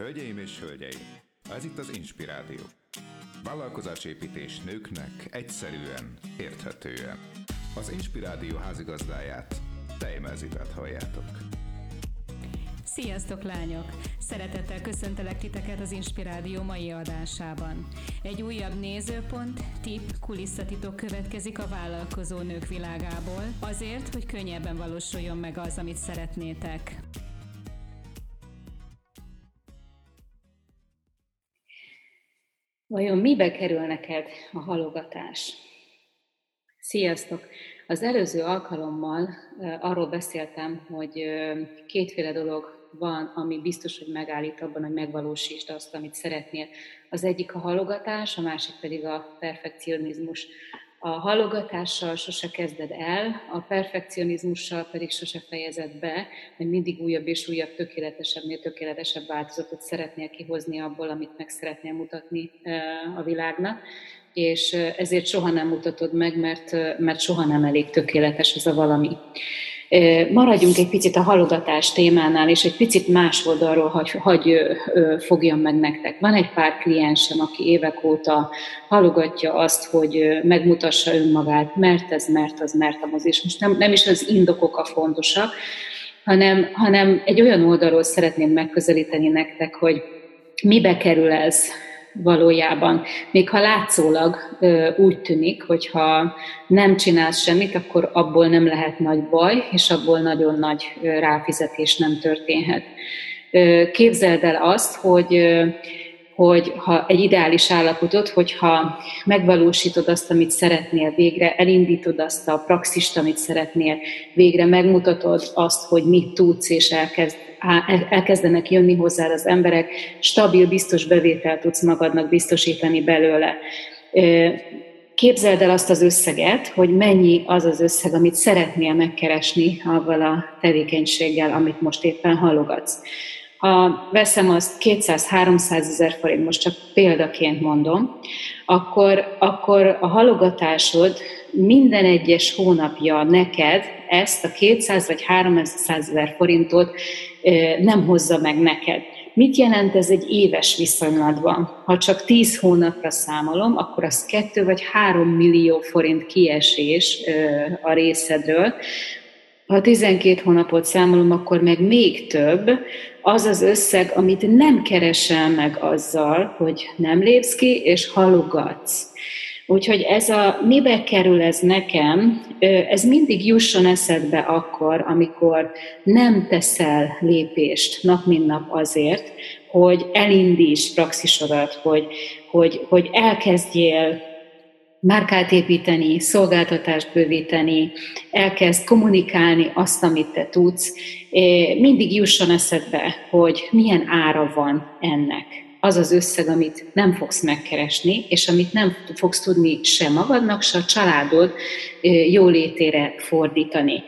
Hölgyeim és hölgyeim, ez itt az Inspirádió. Vállalkozásépítés nőknek egyszerűen, érthetően. Az Inspirádió házigazdáját, Tejmelzitát halljátok. Sziasztok lányok! Szeretettel köszöntelek titeket az Inspirádió mai adásában. Egy újabb nézőpont, tip, kulisszatitok következik a vállalkozó nők világából, azért, hogy könnyebben valósuljon meg az, amit szeretnétek. Vajon mibe kerül neked a halogatás? Sziasztok! Az előző alkalommal arról beszéltem, hogy kétféle dolog van, ami biztos, hogy megállít abban, hogy megvalósítsd azt, amit szeretnél. Az egyik a halogatás, a másik pedig a perfekcionizmus. A halogatással sose kezded el, a perfekcionizmussal pedig sose fejezed be, hogy mindig újabb és újabb, tökéletesebbnél tökéletesebb változatot szeretnél kihozni abból, amit meg szeretnél mutatni a világnak és ezért soha nem mutatod meg, mert, mert soha nem elég tökéletes ez a valami. Maradjunk egy picit a halogatás témánál, és egy picit más oldalról hagy, hagy fogjam meg nektek. Van egy pár kliensem, aki évek óta halogatja azt, hogy megmutassa önmagát, mert ez, mert az, mert az, és most nem, nem is az indokok a fontosak, hanem, hanem egy olyan oldalról szeretném megközelíteni nektek, hogy mibe kerül ez valójában. Még ha látszólag úgy tűnik, hogy ha nem csinálsz semmit, akkor abból nem lehet nagy baj, és abból nagyon nagy ráfizetés nem történhet. Képzeld el azt, hogy hogy ha egy ideális állapotot, hogyha megvalósítod azt, amit szeretnél végre, elindítod azt a praxist, amit szeretnél, végre megmutatod azt, hogy mit tudsz, és elkezd, elkezdenek jönni hozzá az emberek, stabil, biztos bevételt tudsz magadnak biztosítani belőle. Képzeld el azt az összeget, hogy mennyi az az összeg, amit szeretnél megkeresni avval a tevékenységgel, amit most éppen halogatsz. Ha veszem azt 200-300 ezer forint, most csak példaként mondom, akkor, akkor a halogatásod minden egyes hónapja neked ezt a 200 vagy 300 ezer forintot nem hozza meg neked. Mit jelent ez egy éves viszonylatban? Ha csak 10 hónapra számolom, akkor az 2 vagy 3 millió forint kiesés a részedről. Ha 12 hónapot számolom, akkor meg még több, az az összeg, amit nem keresel meg azzal, hogy nem lépsz ki, és halogatsz. Úgyhogy ez a mibe kerül ez nekem, ez mindig jusson eszedbe akkor, amikor nem teszel lépést nap mint nap azért, hogy elindíts praxisodat, hogy, hogy, hogy elkezdjél márkát építeni, szolgáltatást bővíteni, elkezd kommunikálni azt, amit te tudsz, mindig jusson eszedbe, hogy milyen ára van ennek. Az az összeg, amit nem fogsz megkeresni, és amit nem fogsz tudni se magadnak, se a családod jólétére fordítani.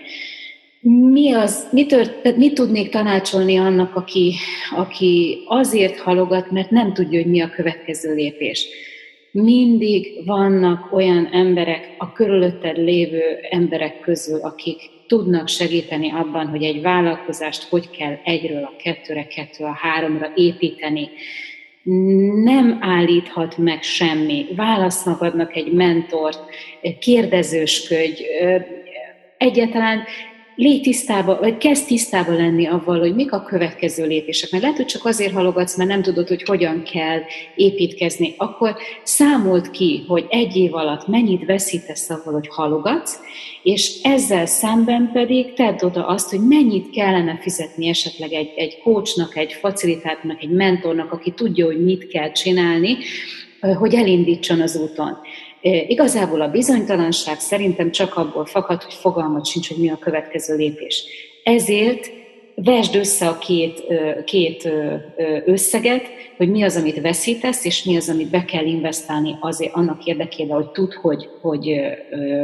Mi az, mit, tört, mit tudnék tanácsolni annak, aki, aki azért halogat, mert nem tudja, hogy mi a következő lépés? Mindig vannak olyan emberek a körülötted lévő emberek közül, akik tudnak segíteni abban, hogy egy vállalkozást hogy kell egyről a kettőre, kettő a háromra építeni. Nem állíthat meg semmi. Válasz magadnak egy mentort, kérdezősködj, egyáltalán légy tisztába, vagy kezd tisztába lenni avval, hogy mik a következő lépések. Mert lehet, hogy csak azért halogatsz, mert nem tudod, hogy hogyan kell építkezni. Akkor számolt ki, hogy egy év alatt mennyit veszítesz avval, hogy halogatsz, és ezzel szemben pedig tedd oda azt, hogy mennyit kellene fizetni esetleg egy, egy coachnak, egy facilitátornak, egy mentornak, aki tudja, hogy mit kell csinálni, hogy elindítson az úton. Igazából a bizonytalanság szerintem csak abból fakad, hogy fogalmat sincs, hogy mi a következő lépés. Ezért vesd össze a két, két összeget, hogy mi az, amit veszítesz, és mi az, amit be kell investálni azért annak érdekében, hogy tudd, hogy, hogy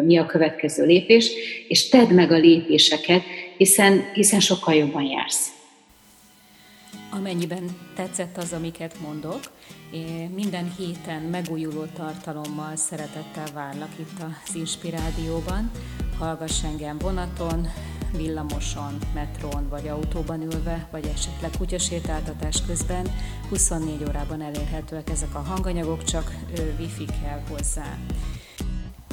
mi a következő lépés, és tedd meg a lépéseket, hiszen, hiszen sokkal jobban jársz. Amennyiben tetszett az, amiket mondok, minden héten megújuló tartalommal szeretettel várlak itt az Inspirádióban. Hallgass engem vonaton, villamoson, metrón vagy autóban ülve, vagy esetleg kutyasétáltatás közben 24 órában elérhetőek ezek a hanganyagok, csak wifi kell hozzá.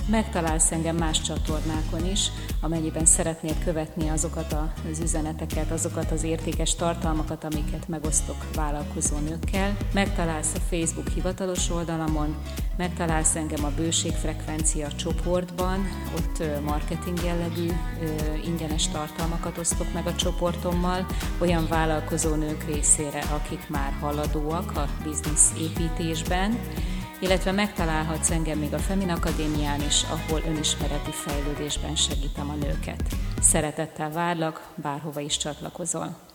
Megtalálsz engem más csatornákon is, amennyiben szeretnéd követni azokat az üzeneteket, azokat az értékes tartalmakat, amiket megosztok vállalkozó nőkkel. Megtalálsz a Facebook hivatalos oldalamon, megtalálsz engem a bőségfrekvencia csoportban, ott marketing jellegű ingyenes tartalmakat osztok meg a csoportommal, olyan vállalkozó nők részére, akik már haladóak a biznisz építésben, illetve megtalálhatsz engem még a Femin Akadémián is, ahol önismereti fejlődésben segítem a nőket. Szeretettel várlak, bárhova is csatlakozol.